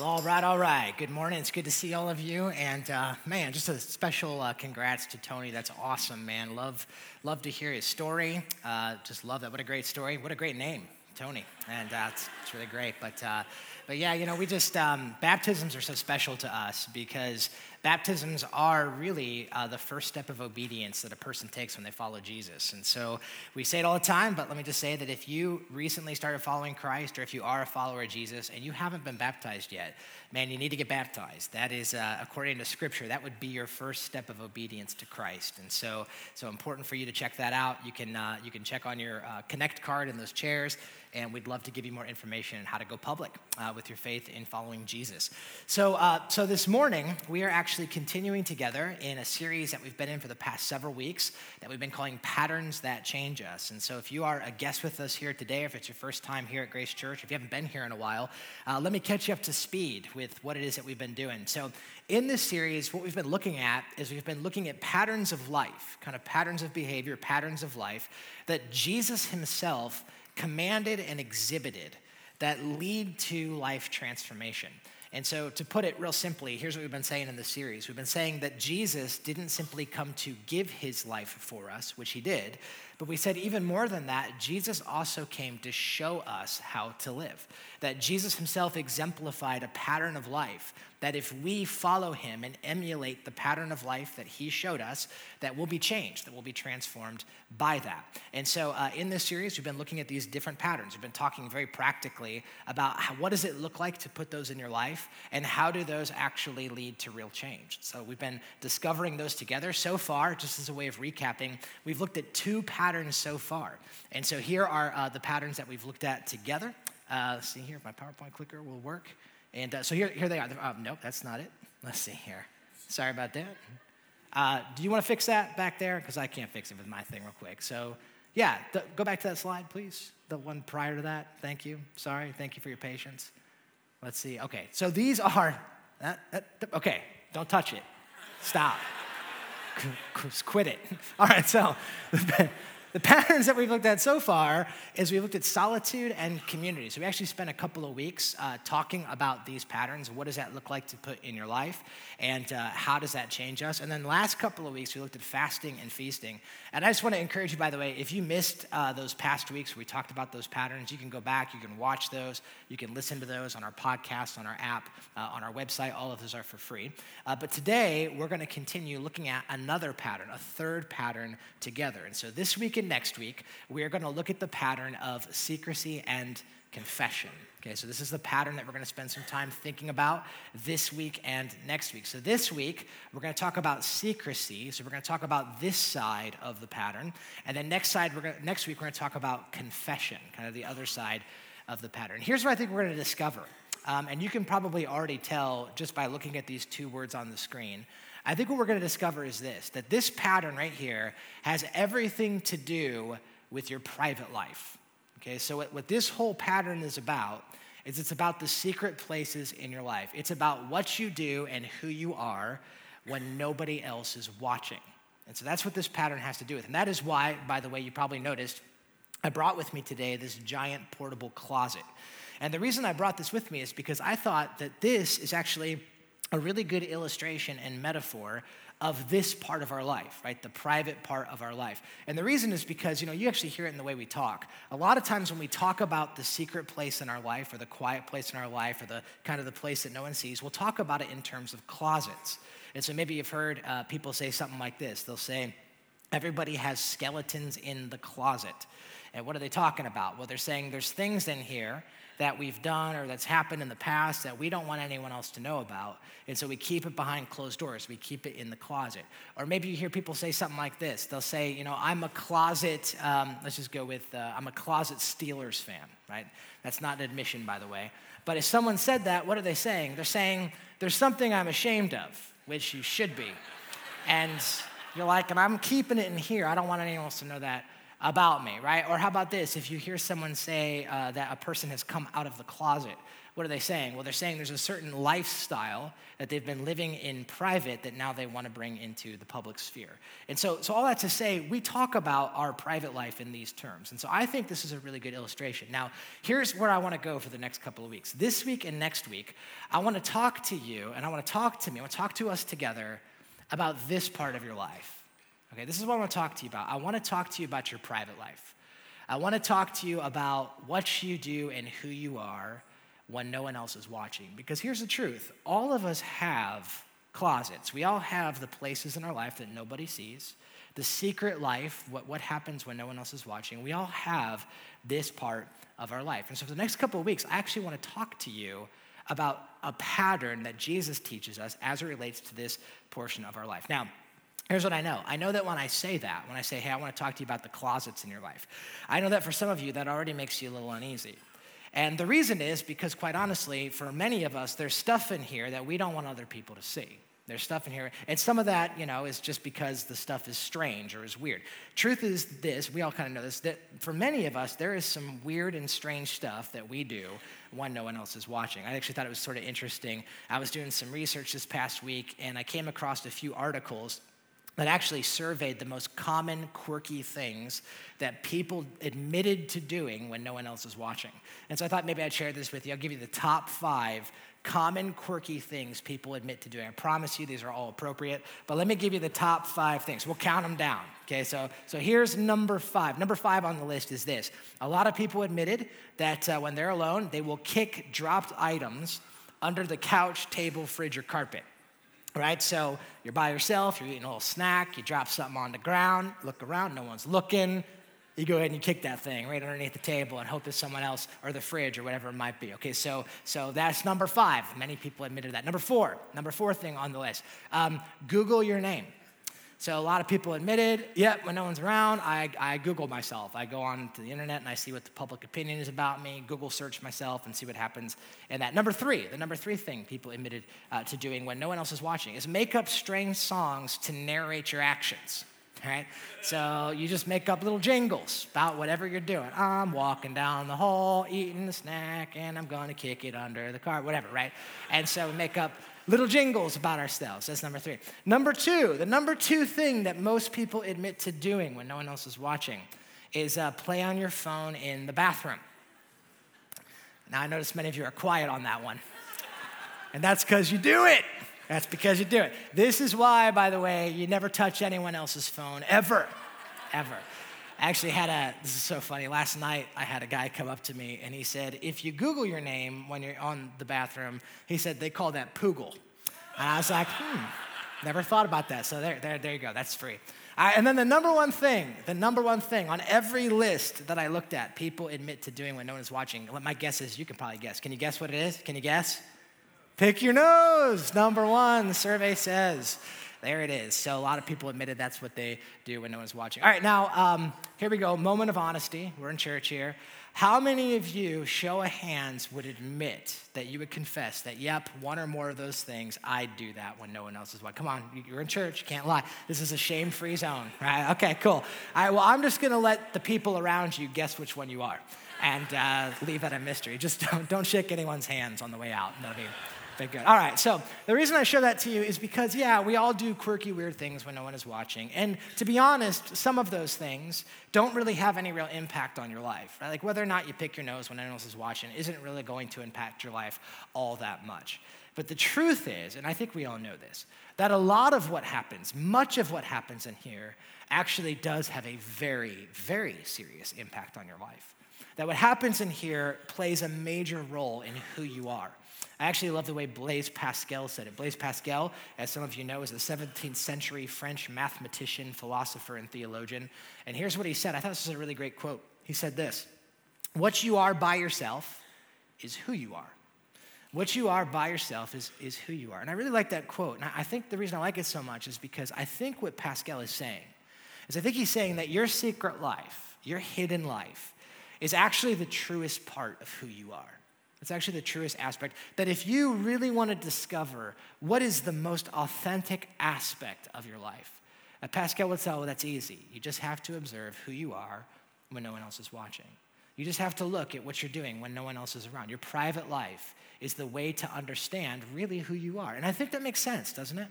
All right, all right. Good morning. It's good to see all of you. And uh, man, just a special uh, congrats to Tony. That's awesome, man. Love, love to hear his story. Uh, just love that. What a great story. What a great name, Tony. And uh, it's, it's really great. But uh, but yeah, you know, we just um, baptisms are so special to us because baptisms are really uh, the first step of obedience that a person takes when they follow Jesus. And so we say it all the time, but let me just say that if you recently started following Christ or if you are a follower of Jesus and you haven't been baptized yet, man, you need to get baptized. That is, uh, according to Scripture, that would be your first step of obedience to Christ. And so, so important for you to check that out. You can, uh, you can check on your uh, Connect card in those chairs and we'd love to give you more information on how to go public uh, with your faith in following Jesus. So, uh, so this morning we are actually continuing together in a series that we've been in for the past several weeks that we've been calling Patterns That Change Us. And so, if you are a guest with us here today, if it's your first time here at Grace Church, if you haven't been here in a while, uh, let me catch you up to speed with what it is that we've been doing. So, in this series, what we've been looking at is we've been looking at patterns of life, kind of patterns of behavior, patterns of life that Jesus himself commanded and exhibited that lead to life transformation. And so, to put it real simply, here's what we've been saying in the series. We've been saying that Jesus didn't simply come to give his life for us, which he did, but we said even more than that, Jesus also came to show us how to live. That Jesus himself exemplified a pattern of life that if we follow him and emulate the pattern of life that he showed us, that we'll be changed, that we'll be transformed by that. And so uh, in this series, we've been looking at these different patterns. We've been talking very practically about how, what does it look like to put those in your life and how do those actually lead to real change. So we've been discovering those together. So far, just as a way of recapping, we've looked at two patterns so far. And so here are uh, the patterns that we've looked at together. Uh, let's see here if my PowerPoint clicker will work. And uh, so here, here they are. Uh, nope, that's not it. Let's see here. Sorry about that. Uh, do you want to fix that back there? Because I can't fix it with my thing real quick. So, yeah, th- go back to that slide, please. The one prior to that. Thank you. Sorry. Thank you for your patience. Let's see. Okay, so these are, that, okay, don't touch it. Stop. Quit it. All right, so the patterns that we've looked at so far is we've looked at solitude and community. So we actually spent a couple of weeks uh, talking about these patterns. What does that look like to put in your life? And uh, how does that change us? And then last couple of weeks, we looked at fasting and feasting. And I just want to encourage you, by the way, if you missed uh, those past weeks where we talked about those patterns, you can go back, you can watch those, you can listen to those on our podcast, on our app, uh, on our website. All of those are for free. Uh, but today, we're going to continue looking at another pattern, a third pattern together. And so this week and next week, we are going to look at the pattern of secrecy and confession. Okay, so this is the pattern that we're going to spend some time thinking about this week and next week. So this week, we're going to talk about secrecy. So we're going to talk about this side of the pattern. And then next side, we're to, next week, we're going to talk about confession, kind of the other side of the pattern. Here's what I think we're going to discover. Um, and you can probably already tell just by looking at these two words on the screen. I think what we're going to discover is this that this pattern right here has everything to do with your private life. Okay, so what, what this whole pattern is about is it's about the secret places in your life. It's about what you do and who you are when nobody else is watching. And so that's what this pattern has to do with. And that is why, by the way, you probably noticed, I brought with me today this giant portable closet. And the reason I brought this with me is because I thought that this is actually a really good illustration and metaphor of this part of our life, right? The private part of our life. And the reason is because, you know, you actually hear it in the way we talk. A lot of times when we talk about the secret place in our life or the quiet place in our life or the kind of the place that no one sees, we'll talk about it in terms of closets. And so maybe you've heard uh, people say something like this. They'll say, everybody has skeletons in the closet. And what are they talking about? Well, they're saying there's things in here that we've done or that's happened in the past that we don't want anyone else to know about. And so we keep it behind closed doors. We keep it in the closet. Or maybe you hear people say something like this. They'll say, you know, I'm a closet, um, let's just go with, uh, I'm a closet Steelers fan, right? That's not an admission, by the way. But if someone said that, what are they saying? They're saying, there's something I'm ashamed of, which you should be. And you're like, and I'm keeping it in here. I don't want anyone else to know that about me, right? Or how about this? If you hear someone say uh, that a person has come out of the closet, what are they saying? Well, they're saying there's a certain lifestyle that they've been living in private that now they want to bring into the public sphere. And so, so all that to say, we talk about our private life in these terms. And so I think this is a really good illustration. Now, here's where I want to go for the next couple of weeks. This week and next week, I want to talk to you and I want to talk to me, I want to talk to us together about this part of your life. Okay, this is what I want to talk to you about. I want to talk to you about your private life. I want to talk to you about what you do and who you are when no one else is watching. Because here's the truth all of us have closets. We all have the places in our life that nobody sees, the secret life, what, what happens when no one else is watching. We all have this part of our life. And so, for the next couple of weeks, I actually want to talk to you about a pattern that Jesus teaches us as it relates to this portion of our life. Now, Here's what I know. I know that when I say that, when I say, hey, I want to talk to you about the closets in your life, I know that for some of you, that already makes you a little uneasy. And the reason is because, quite honestly, for many of us, there's stuff in here that we don't want other people to see. There's stuff in here, and some of that, you know, is just because the stuff is strange or is weird. Truth is this, we all kind of know this, that for many of us, there is some weird and strange stuff that we do when no one else is watching. I actually thought it was sort of interesting. I was doing some research this past week, and I came across a few articles that actually surveyed the most common quirky things that people admitted to doing when no one else is watching. And so I thought maybe I'd share this with you. I'll give you the top five common quirky things people admit to doing. I promise you these are all appropriate, but let me give you the top five things. We'll count them down. Okay, so, so here's number five. Number five on the list is this. A lot of people admitted that uh, when they're alone, they will kick dropped items under the couch, table, fridge, or carpet right? So you're by yourself, you're eating a little snack, you drop something on the ground, look around, no one's looking. You go ahead and you kick that thing right underneath the table and hope that someone else or the fridge or whatever it might be. Okay, so so that's number five. Many people admitted that. Number four, number four thing on the list. Um, Google your name. So a lot of people admitted, yep, when no one's around, I, I Google myself. I go on to the internet and I see what the public opinion is about me, Google search myself and see what happens. And that number three, the number three thing people admitted uh, to doing when no one else is watching is make up strange songs to narrate your actions. Right? So you just make up little jingles about whatever you're doing. I'm walking down the hall, eating the snack, and I'm gonna kick it under the car, whatever, right? And so make up little jingles about ourselves. That's number three. Number two, the number two thing that most people admit to doing when no one else is watching is uh, play on your phone in the bathroom. Now, I notice many of you are quiet on that one. And that's because you do it. That's because you do it. This is why, by the way, you never touch anyone else's phone, ever, ever. I actually had a, this is so funny. Last night, I had a guy come up to me and he said, if you Google your name when you're on the bathroom, he said they call that Poogle. And I was like, hmm, never thought about that. So there, there, there you go. That's free. And then the number one thing, the number one thing on every list that I looked at, people admit to doing when no one's watching. My guess is you can probably guess. Can you guess what it is? Can you guess? Pick your nose. Number one, the survey says. There it is. So a lot of people admitted that's what they do when no one's watching. All right, now um, here we go. Moment of honesty. We're in church here. How many of you, show of hands, would admit that you would confess that, yep, one or more of those things, I'd do that when no one else is watching? Come on, you're in church, can't lie. This is a shame free zone, right? Okay, cool. All right, well, I'm just gonna let the people around you guess which one you are and uh, leave that a mystery. Just don't, don't shake anyone's hands on the way out. That'll be good. All right, so the reason I show that to you is because, yeah, we all do quirky, weird things when no one is watching. And to be honest, some of those things don't really have any real impact on your life. Right? Like whether or not you pick your nose when no one else is watching isn't really going to impact your life all that much. But the truth is, and I think we all know this, that a lot of what happens, much of what happens in here, actually does have a very, very serious impact on your life. That what happens in here plays a major role in who you are. I actually love the way Blaise Pascal said it. Blaise Pascal, as some of you know, is a 17th century French mathematician, philosopher, and theologian. And here's what he said. I thought this was a really great quote. He said this What you are by yourself is who you are. What you are by yourself is, is who you are. And I really like that quote. And I think the reason I like it so much is because I think what Pascal is saying is I think he's saying that your secret life, your hidden life, is actually the truest part of who you are. It's actually the truest aspect that if you really want to discover what is the most authentic aspect of your life, at Pascal would say, oh, that's easy. You just have to observe who you are when no one else is watching. You just have to look at what you're doing when no one else is around. Your private life is the way to understand really who you are. And I think that makes sense, doesn't it?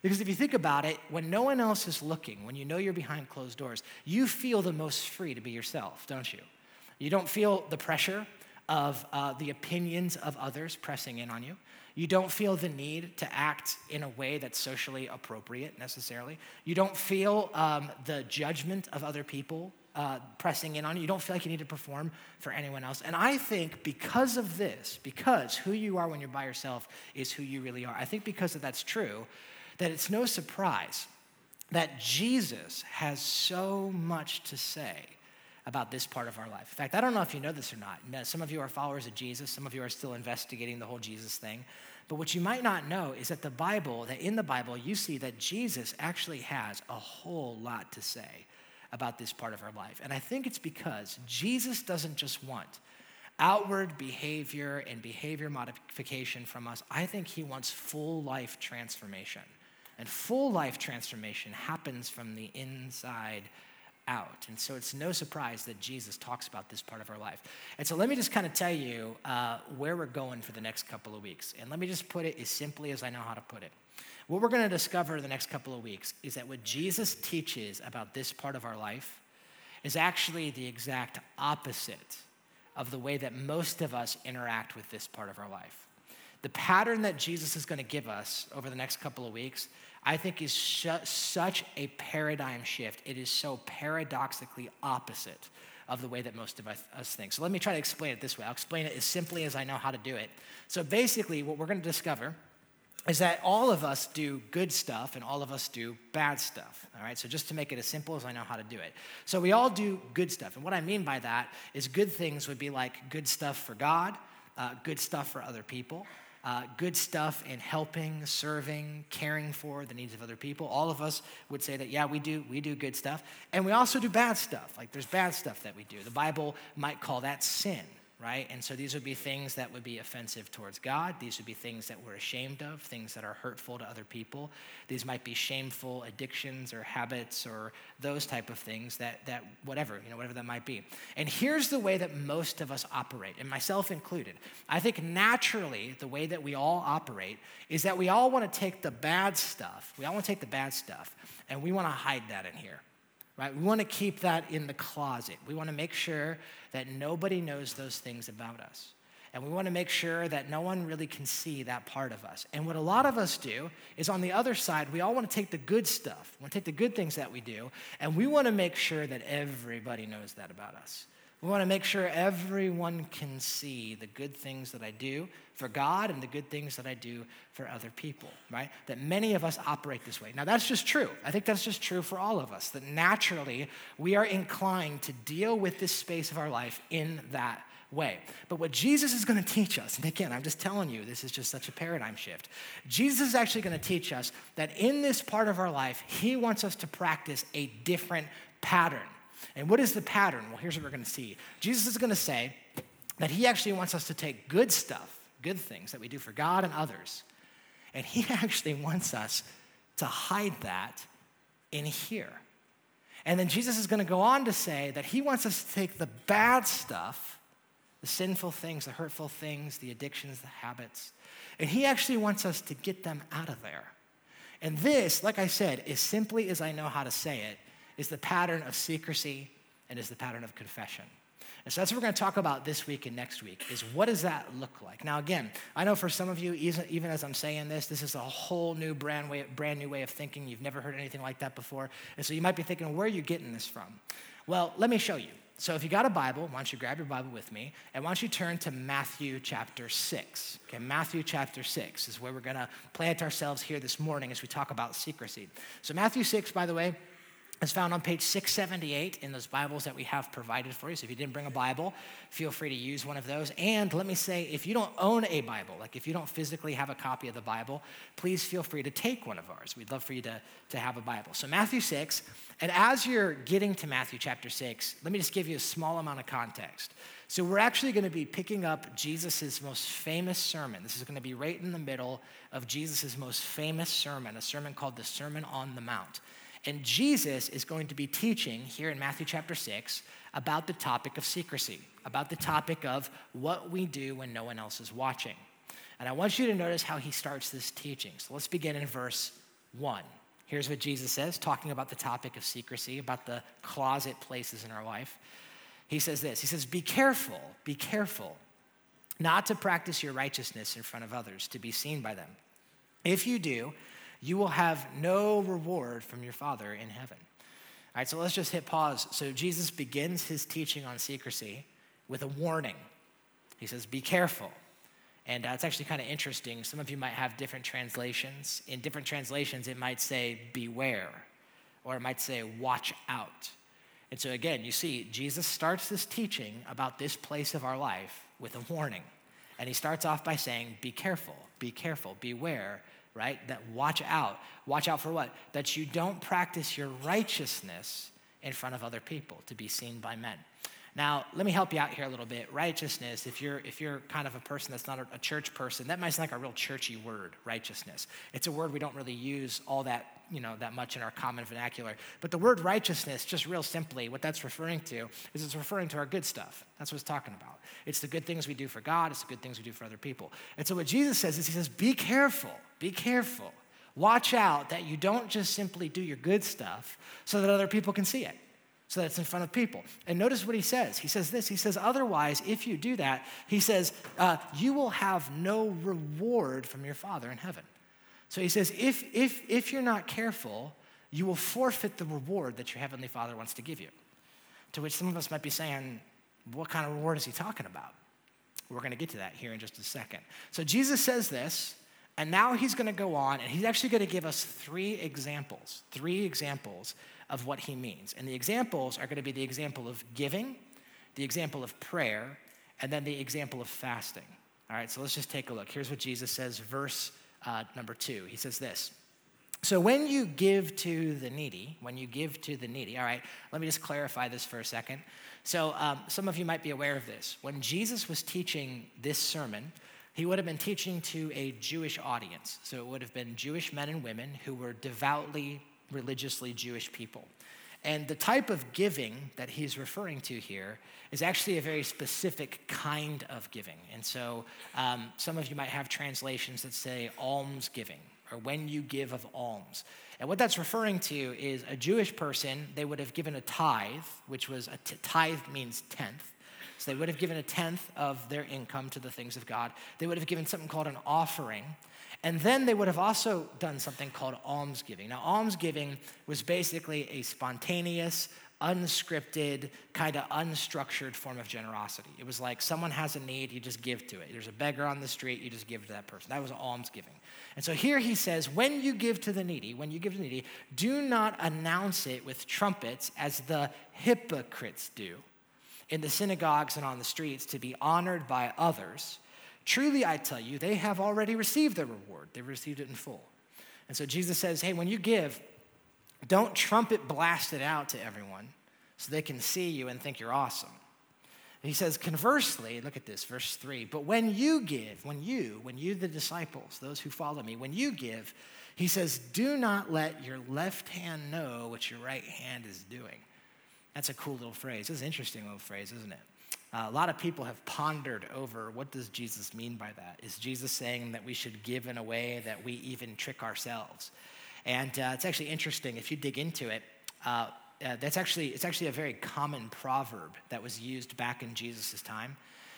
Because if you think about it, when no one else is looking, when you know you're behind closed doors, you feel the most free to be yourself, don't you? You don't feel the pressure of uh, the opinions of others pressing in on you. You don't feel the need to act in a way that's socially appropriate necessarily. You don't feel um, the judgment of other people uh, pressing in on you. You don't feel like you need to perform for anyone else. And I think because of this, because who you are when you're by yourself is who you really are, I think because of that's true, that it's no surprise that Jesus has so much to say about this part of our life. In fact, I don't know if you know this or not. Some of you are followers of Jesus, some of you are still investigating the whole Jesus thing. But what you might not know is that the Bible, that in the Bible, you see that Jesus actually has a whole lot to say about this part of our life. And I think it's because Jesus doesn't just want outward behavior and behavior modification from us. I think he wants full life transformation. And full life transformation happens from the inside out. And so it's no surprise that Jesus talks about this part of our life. And so let me just kind of tell you uh, where we're going for the next couple of weeks. And let me just put it as simply as I know how to put it. What we're going to discover the next couple of weeks is that what Jesus teaches about this part of our life is actually the exact opposite of the way that most of us interact with this part of our life. The pattern that Jesus is going to give us over the next couple of weeks I think is sh- such a paradigm shift. It is so paradoxically opposite of the way that most of us, think. So let me try to explain it this way. I'll explain it as simply as I know how to do it. So basically, what we're going to discover is that all of us do good stuff and all of us do bad stuff. All right, so just to make it as simple as I know how to do it. So we all do good stuff. And what I mean by that is good things would be like good stuff for God, uh, good stuff for other people, uh, good stuff in helping, serving, caring for the needs of other people. All of us would say that, yeah, we do, we do good stuff. And we also do bad stuff. Like there's bad stuff that we do. The Bible might call that sin right? And so these would be things that would be offensive towards God. These would be things that we're ashamed of, things that are hurtful to other people. These might be shameful addictions or habits or those type of things that, that whatever, you know, whatever that might be. And here's the way that most of us operate, and myself included. I think naturally the way that we all operate is that we all want to take the bad stuff, we all want to take the bad stuff, and we want to hide that in here right? We want to keep that in the closet. We want to make sure that nobody knows those things about us. And we want to make sure that no one really can see that part of us. And what a lot of us do is on the other side, we all want to take the good stuff. We want to take the good things that we do, and we want to make sure that everybody knows that about us. We want to make sure everyone can see the good things that I do for God and the good things that I do for other people, right? That many of us operate this way. Now, that's just true. I think that's just true for all of us, that naturally we are inclined to deal with this space of our life in that way. But what Jesus is going to teach us, and again, I'm just telling you, this is just such a paradigm shift. Jesus is actually going to teach us that in this part of our life, he wants us to practice a different pattern and what is the pattern? Well, here's what we're going to see. Jesus is going to say that he actually wants us to take good stuff, good things that we do for God and others, and he actually wants us to hide that in here. And then Jesus is going to go on to say that he wants us to take the bad stuff, the sinful things, the hurtful things, the addictions, the habits, and he actually wants us to get them out of there. And this, like I said, as simply as I know how to say it, is the pattern of secrecy and is the pattern of confession. And so that's what we're going to talk about this week and next week is what does that look like? Now, again, I know for some of you, even as I'm saying this, this is a whole new brand, way, brand new way of thinking. You've never heard anything like that before. And so you might be thinking, where are you getting this from? Well, let me show you. So if you got a Bible, why don't you grab your Bible with me, and why don't you turn to Matthew chapter 6. Okay, Matthew chapter 6 is where we're going to plant ourselves here this morning as we talk about secrecy. So Matthew 6, by the way, is found on page 678 in those Bibles that we have provided for you. So if you didn't bring a Bible, feel free to use one of those. And let me say, if you don't own a Bible, like if you don't physically have a copy of the Bible, please feel free to take one of ours. We'd love for you to, to have a Bible. So Matthew 6, and as you're getting to Matthew chapter 6, let me just give you a small amount of context. So we're actually going to be picking up Jesus' most famous sermon. This is going to be right in the middle of Jesus' most famous sermon, a sermon called the Sermon on the Mount. And Jesus is going to be teaching here in Matthew chapter 6 about the topic of secrecy, about the topic of what we do when no one else is watching. And I want you to notice how he starts this teaching. So let's begin in verse 1. Here's what Jesus says, talking about the topic of secrecy, about the closet places in our life. He says this He says, Be careful, be careful not to practice your righteousness in front of others, to be seen by them. If you do, you will have no reward from your Father in heaven. All right, so let's just hit pause. So Jesus begins his teaching on secrecy with a warning. He says, Be careful. And uh, it's actually kind of interesting. Some of you might have different translations. In different translations, it might say, Beware, or it might say, Watch out. And so, again, you see, Jesus starts this teaching about this place of our life with a warning. And he starts off by saying, Be careful, be careful, beware, right? That watch out. Watch out for what? That you don't practice your righteousness in front of other people to be seen by men. Now, let me help you out here a little bit. Righteousness, if you're if you're kind of a person that's not a, a church person, that might sound like a real churchy word, righteousness. It's a word we don't really use all that, you know, that much in our common vernacular. But the word righteousness, just real simply, what that's referring to is it's referring to our good stuff. That's what it's talking about. It's the good things we do for God, it's the good things we do for other people. And so what Jesus says is he says, be careful, be careful. Watch out that you don't just simply do your good stuff so that other people can see it so that it's in front of people. And notice what he says. He says this He says, Otherwise, if you do that, he says, uh, you will have no reward from your Father in heaven. So he says, if, if, if you're not careful, you will forfeit the reward that your Heavenly Father wants to give you. To which some of us might be saying, What kind of reward is he talking about? We're going to get to that here in just a second. So Jesus says this, and now he's going to go on, and he's actually going to give us three examples, three examples of what he means. And the examples are going to be the example of giving, the example of prayer, and then the example of fasting. All right, so let's just take a look. Here's what Jesus says, verse uh, number two. He says this. So when you give to the needy, when you give to the needy, all right, let me just clarify this for a second. So um, some of you might be aware of this. When Jesus was teaching this sermon, he would have been teaching to a Jewish audience. So it would have been Jewish men and women who were devoutly religiously Jewish people. And the type of giving that he's referring to here is actually a very specific kind of giving. And so um, some of you might have translations that say alms giving or when you give of alms. And what that's referring to is a Jewish person, they would have given a tithe, which was a t- tithe means tenth. So they would have given a tenth of their income to the things of God. They would have given something called an offering, and then they would have also done something called almsgiving. Now, almsgiving was basically a spontaneous, unscripted, kind of unstructured form of generosity. It was like someone has a need, you just give to it. There's a beggar on the street, you just give to that person. That was almsgiving. And so here he says, when you give to the needy, when you give to the needy, do not announce it with trumpets as the hypocrites do in the synagogues and on the streets to be honored by others. Truly, I tell you, they have already received their reward. They've received it in full. And so Jesus says, hey, when you give, don't trumpet blast it out to everyone so they can see you and think you're awesome. He says, conversely, look at this, verse three, but when you give, when you, when you, the disciples, those who follow me, when you give, he says, do not let your left hand know what your right hand is doing. That's a cool little phrase. It's an interesting little phrase, isn't it? Uh, a lot of people have pondered over what does Jesus mean by that? Is Jesus saying that we should give in a way that we even trick ourselves? And uh, it's actually interesting if you dig into it. Uh, uh, that's actually it's actually a very common proverb that was used back in Jesus' time.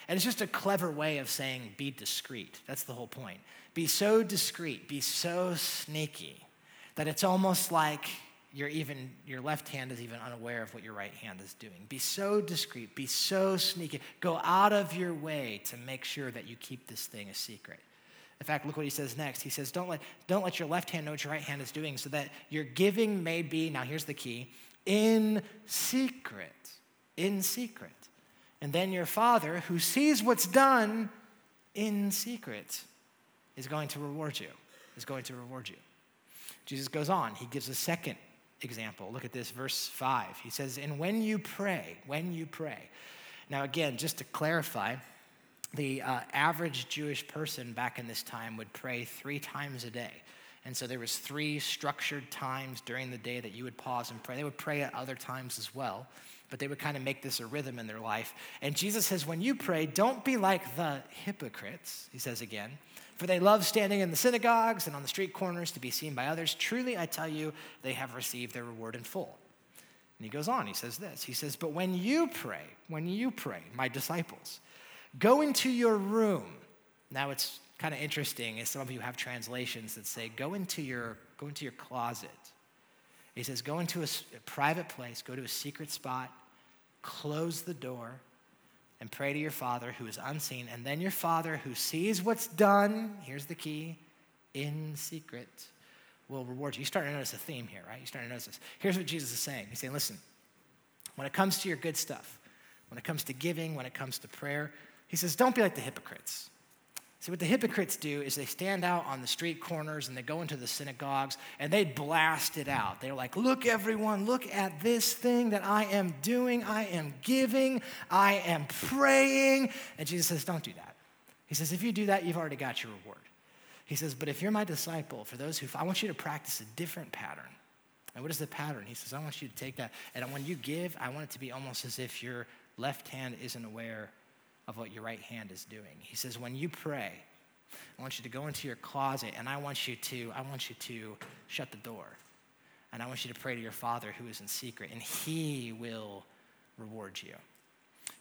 And it's just a clever way of saying be discreet. That's the whole point. Be so discreet, be so sneaky that it's almost like you're even your left hand is even unaware of what your right hand is doing be so discreet be so sneaky go out of your way to make sure that you keep this thing a secret in fact look what he says next he says don't let don't let your left hand know what your right hand is doing so that your giving may be now here's the key in secret in secret and then your father who sees what's done in secret is going to reward you is going to reward you jesus goes on he gives a second example. Look at this, verse 5. He says, And when you pray, when you pray. Now, again, just to clarify, the uh, average Jewish person back in this time would pray three times a day. And so there was three structured times during the day that you would pause and pray. They would pray at other times as well. but they would kind of make this a rhythm in their life. And Jesus says, when you pray, don't be like the hypocrites, he says again, for they love standing in the synagogues and on the street corners to be seen by others. Truly, I tell you, they have received their reward in full. And he goes on, he says this He says, But when you pray, when you pray, my disciples, go into your room. Now it's kind of interesting as some of you have translations that say, go into your, go into your closet. He says, go into a, a private place, go to a secret spot, close the door, and pray to your Father who is unseen. And then your Father who sees what's done, here's the key, in secret, will reward you. You're starting to notice a theme here, right? You're starting to notice this. Here's what Jesus is saying He's saying, listen, when it comes to your good stuff, when it comes to giving, when it comes to prayer, he says, don't be like the hypocrites. See, what the hypocrites do is they stand out on the street corners and they go into the synagogues and they blast it out. They're like, Look, everyone, look at this thing that I am doing. I am giving. I am praying. And Jesus says, Don't do that. He says, If you do that, you've already got your reward. He says, But if you're my disciple, for those who, I want you to practice a different pattern. And what is the pattern? He says, I want you to take that. And when you give, I want it to be almost as if your left hand isn't aware of what your right hand is doing. He says, when you pray, I want you to go into your closet and I want you to, I want you to shut the door. And I want you to pray to your Father who is in secret, and He will reward you.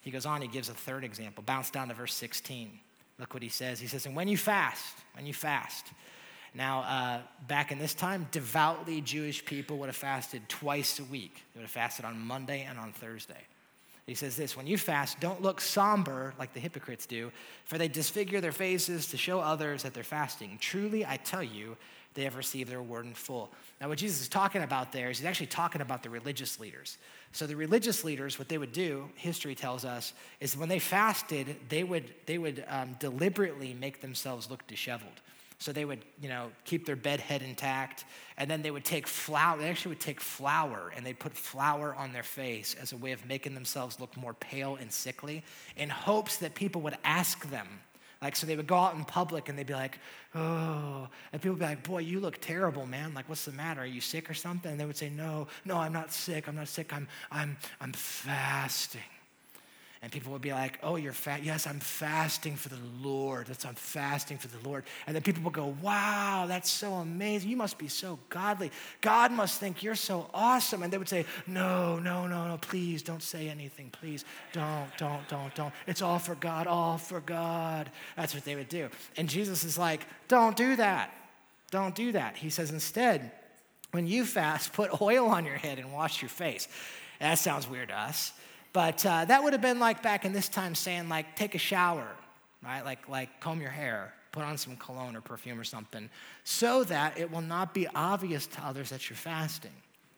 He goes on, he gives a third example. Bounce down to verse 16. Look what he says. He says, And when you fast, when you fast. Now, uh, back in this time, devoutly Jewish people would have fasted twice a week. They would have fasted on Monday and on Thursday. He says this When you fast, don't look somber like the hypocrites do, for they disfigure their faces to show others that they're fasting. Truly, I tell you, they have received their reward in full. Now, what Jesus is talking about there is he's actually talking about the religious leaders. So, the religious leaders, what they would do, history tells us, is when they fasted, they would, they would um, deliberately make themselves look disheveled. So they would, you know, keep their bed head intact, and then they would take flour. They actually would take flour and they'd put flour on their face as a way of making themselves look more pale and sickly, in hopes that people would ask them. Like, so they would go out in public and they'd be like, oh, and people would be like, boy, you look terrible, man. Like, what's the matter? Are you sick or something? And they would say, no, no, I'm not sick. I'm not sick. I'm, I'm, I'm fasting. And people would be like, Oh, you're fat. Yes, I'm fasting for the Lord. That's I'm fasting for the Lord. And then people would go, Wow, that's so amazing. You must be so godly. God must think you're so awesome. And they would say, No, no, no, no, please don't say anything. Please don't, don't, don't, don't. It's all for God, all for God. That's what they would do. And Jesus is like, Don't do that. Don't do that. He says, Instead, when you fast, put oil on your head and wash your face. That sounds weird to us. But uh, that would have been like back in this time saying, like, take a shower, right? Like, like comb your hair, put on some cologne or perfume or something, so that it will not be obvious to others that you're fasting,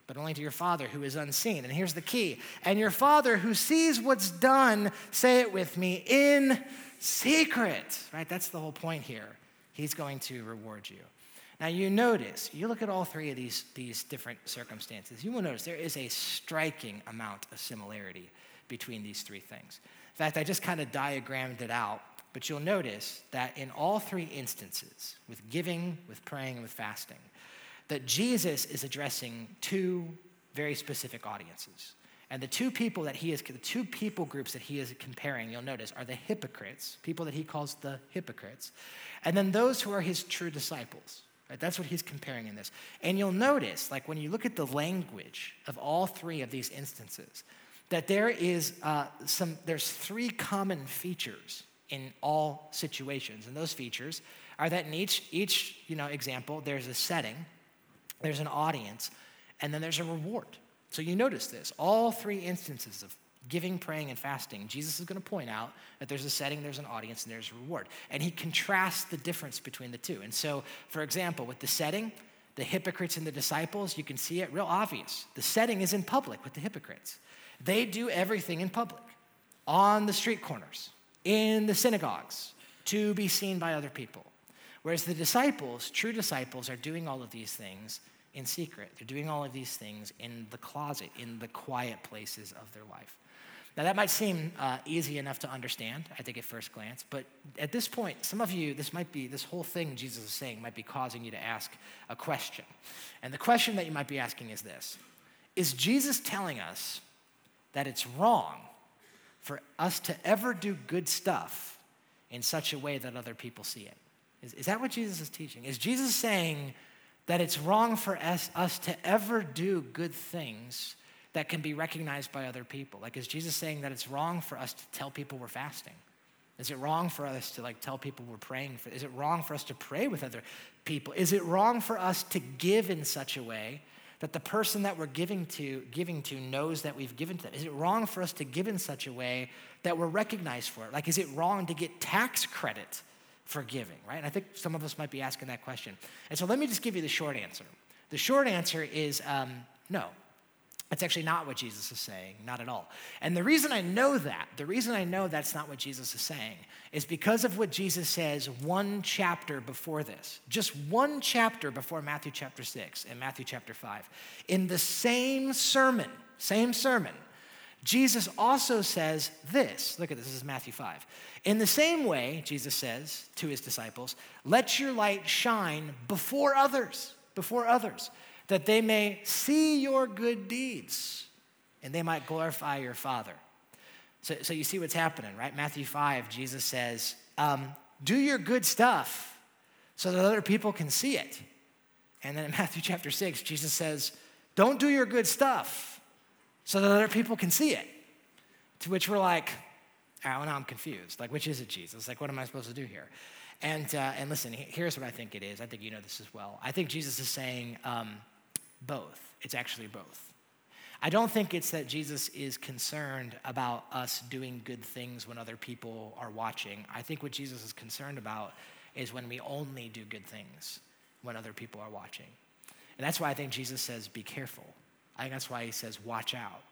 but only to your Father who is unseen. And here's the key and your Father who sees what's done, say it with me, in secret, right? That's the whole point here. He's going to reward you. Now, you notice, you look at all three of these, these different circumstances, you will notice there is a striking amount of similarity between these three things. In fact, I just kind of diagrammed it out, but you'll notice that in all three instances, with giving, with praying, and with fasting, that Jesus is addressing two very specific audiences. And the two people that he is, the two people groups that he is comparing, you'll notice, are the hypocrites, people that he calls the hypocrites, and then those who are his true disciples. Right? That's what he's comparing in this. And you'll notice, like when you look at the language of all three of these instances, that there is uh, some, there's three common features in all situations. And those features are that in each, each you know, example, there's a setting, there's an audience, and then there's a reward. So you notice this. All three instances of giving, praying, and fasting, Jesus is going to point out that there's a setting, there's an audience, and there's a reward. And he contrasts the difference between the two. And so, for example, with the setting, the hypocrites and the disciples, you can see it real obvious. The setting is in public with the hypocrites. They do everything in public, on the street corners, in the synagogues, to be seen by other people. Whereas the disciples, true disciples, are doing all of these things in secret. They're doing all of these things in the closet, in the quiet places of their life. Now, that might seem uh, easy enough to understand, I think, at first glance, but at this point, some of you, this might be, this whole thing Jesus is saying might be causing you to ask a question. And the question that you might be asking is this Is Jesus telling us that it's wrong for us to ever do good stuff in such a way that other people see it. Is, is that what Jesus is teaching? Is Jesus saying that it's wrong for us, us to ever do good things that can be recognized by other people? Like, is Jesus saying that it's wrong for us to tell people we're fasting? Is it wrong for us to like tell people we're praying for? Is it wrong for us to pray with other people? Is it wrong for us to give in such a way that the person that we're giving to giving to knows that we've given to them? Is it wrong for us to give in such a way that we're recognized for it? Like, is it wrong to get tax credit for giving, right? And I think some of us might be asking that question. And so let me just give you the short answer. The short answer is um, no. That's actually not what Jesus is saying, not at all. And the reason I know that, the reason I know that's not what Jesus is saying, is because of what Jesus says one chapter before this. Just one chapter before Matthew chapter 6 and Matthew chapter 5. In the same sermon, same sermon, Jesus also says this. Look at this, this is Matthew 5. In the same way, Jesus says to his disciples, let your light shine before others, before others that they may see your good deeds and they might glorify your Father. So, so you see what's happening, right? Matthew 5, Jesus says, um, Do your good stuff so that other people can see it. And then in Matthew chapter 6, Jesus says, Don't do your good stuff so that other people can see it. To which we're like, oh, now I'm confused. Like, which is it, Jesus? Like, what am I supposed to do here? And, uh, and listen, here's what I think it is. I think you know this as well. I think Jesus is saying, um, both. It's actually both. I don't think it's that Jesus is concerned about us doing good things when other people are watching. I think what Jesus is concerned about is when we only do good things when other people are watching. And that's why I think Jesus says, be careful. I think that's why he says, watch out.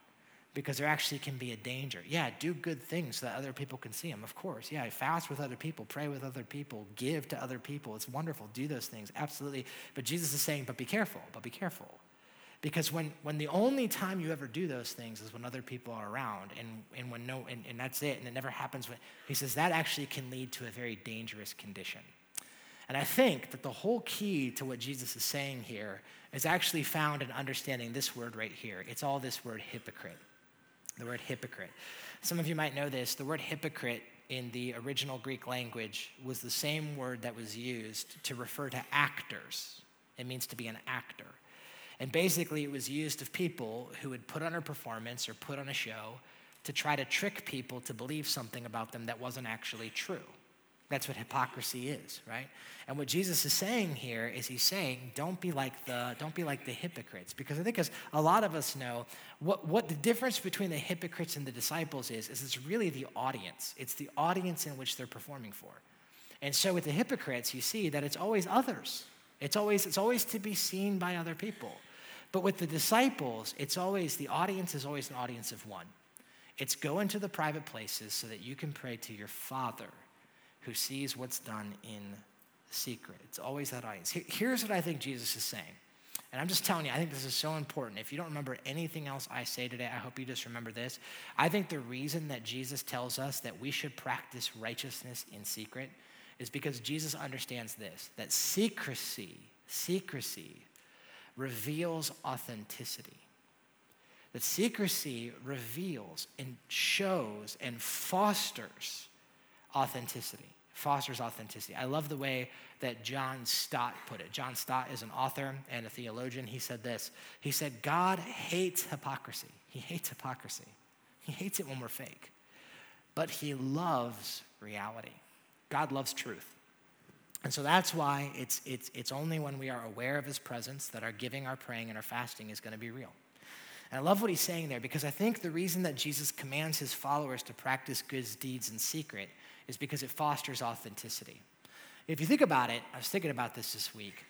Because there actually can be a danger. Yeah, do good things so that other people can see them, of course. Yeah, fast with other people, pray with other people, give to other people. It's wonderful. Do those things, absolutely. But Jesus is saying, but be careful, but be careful. Because when, when the only time you ever do those things is when other people are around, and, and when no, and, and that's it, and it never happens when, he says that actually can lead to a very dangerous condition. And I think that the whole key to what Jesus is saying here is actually found in understanding this word right here. It's all this word hypocrite. The word hypocrite. Some of you might know this. The word hypocrite in the original Greek language was the same word that was used to refer to actors. It means to be an actor. And basically, it was used of people who would put on a performance or put on a show to try to trick people to believe something about them that wasn't actually true. That's what hypocrisy is, right? And what Jesus is saying here is he's saying, don't be like the, don't be like the hypocrites. Because I think as a lot of us know, what, what the difference between the hypocrites and the disciples is, is it's really the audience. It's the audience in which they're performing for. And so with the hypocrites, you see that it's always others. It's always, it's always to be seen by other people. But with the disciples, it's always, the audience is always an audience of one. It's go into the private places so that you can pray to your Father who sees what's done in secret. It's always that audience. Here's what I think Jesus is saying. And I'm just telling you, I think this is so important. If you don't remember anything else I say today, I hope you just remember this. I think the reason that Jesus tells us that we should practice righteousness in secret is because Jesus understands this that secrecy, secrecy reveals authenticity. That secrecy reveals and shows and fosters authenticity. Fosters authenticity. I love the way that John Stott put it. John Stott is an author and a theologian. He said this He said, God hates hypocrisy. He hates hypocrisy. He hates it when we're fake. But he loves reality. God loves truth. And so that's why it's, it's, it's only when we are aware of his presence that our giving, our praying, and our fasting is going to be real. And I love what he's saying there because I think the reason that Jesus commands his followers to practice good deeds in secret is because it fosters authenticity. If you think about it, I was thinking about this this week.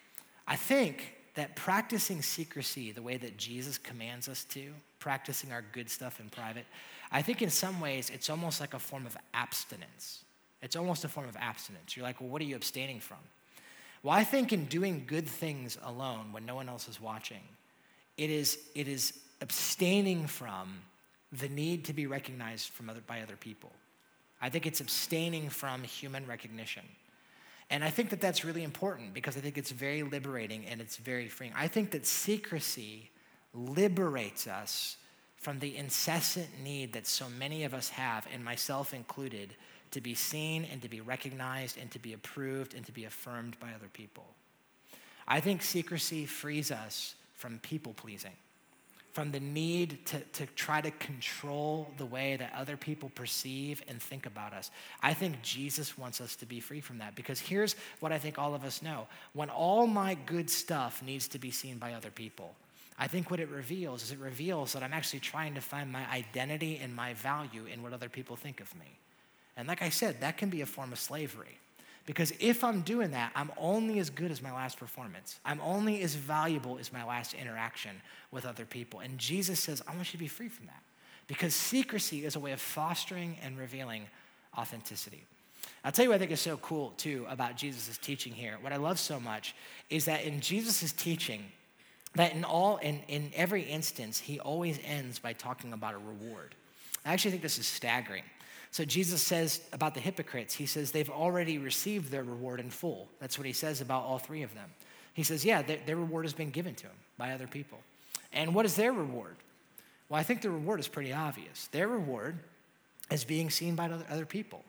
I think that practicing secrecy the way that Jesus commands us to, practicing our good stuff in private, I think in some ways it's almost like a form of abstinence. It's almost a form of abstinence. You're like, well, what are you abstaining from? Well, I think in doing good things alone when no one else is watching, it is, it is abstaining from the need to be recognized from other, by other people. I think it's abstaining from human recognition. And I think that that's really important because I think it's very liberating and it's very freeing. I think that secrecy liberates us from the incessant need that so many of us have, and myself included, to be seen and to be recognized and to be approved and to be affirmed by other people. I think secrecy frees us from people pleasing, from the need to, to try to control the way that other people perceive and think about us. I think Jesus wants us to be free from that because here's what I think all of us know when all my good stuff needs to be seen by other people, I think what it reveals is it reveals that I'm actually trying to find my identity and my value in what other people think of me. And like I said, that can be a form of slavery. Because if I'm doing that, I'm only as good as my last performance. I'm only as valuable as my last interaction with other people. And Jesus says, I want you to be free from that. Because secrecy is a way of fostering and revealing authenticity. I'll tell you what I think is so cool, too, about Jesus' teaching here. What I love so much is that in Jesus' teaching, that in all in, in every instance, he always ends by talking about a reward. I actually think this is staggering. So Jesus says about the hypocrites, he says they've already received their reward in full. That's what he says about all three of them. He says, yeah, their, their reward has been given to them by other people. And what is their reward? Well, I think the reward is pretty obvious. Their reward is being seen by other, people.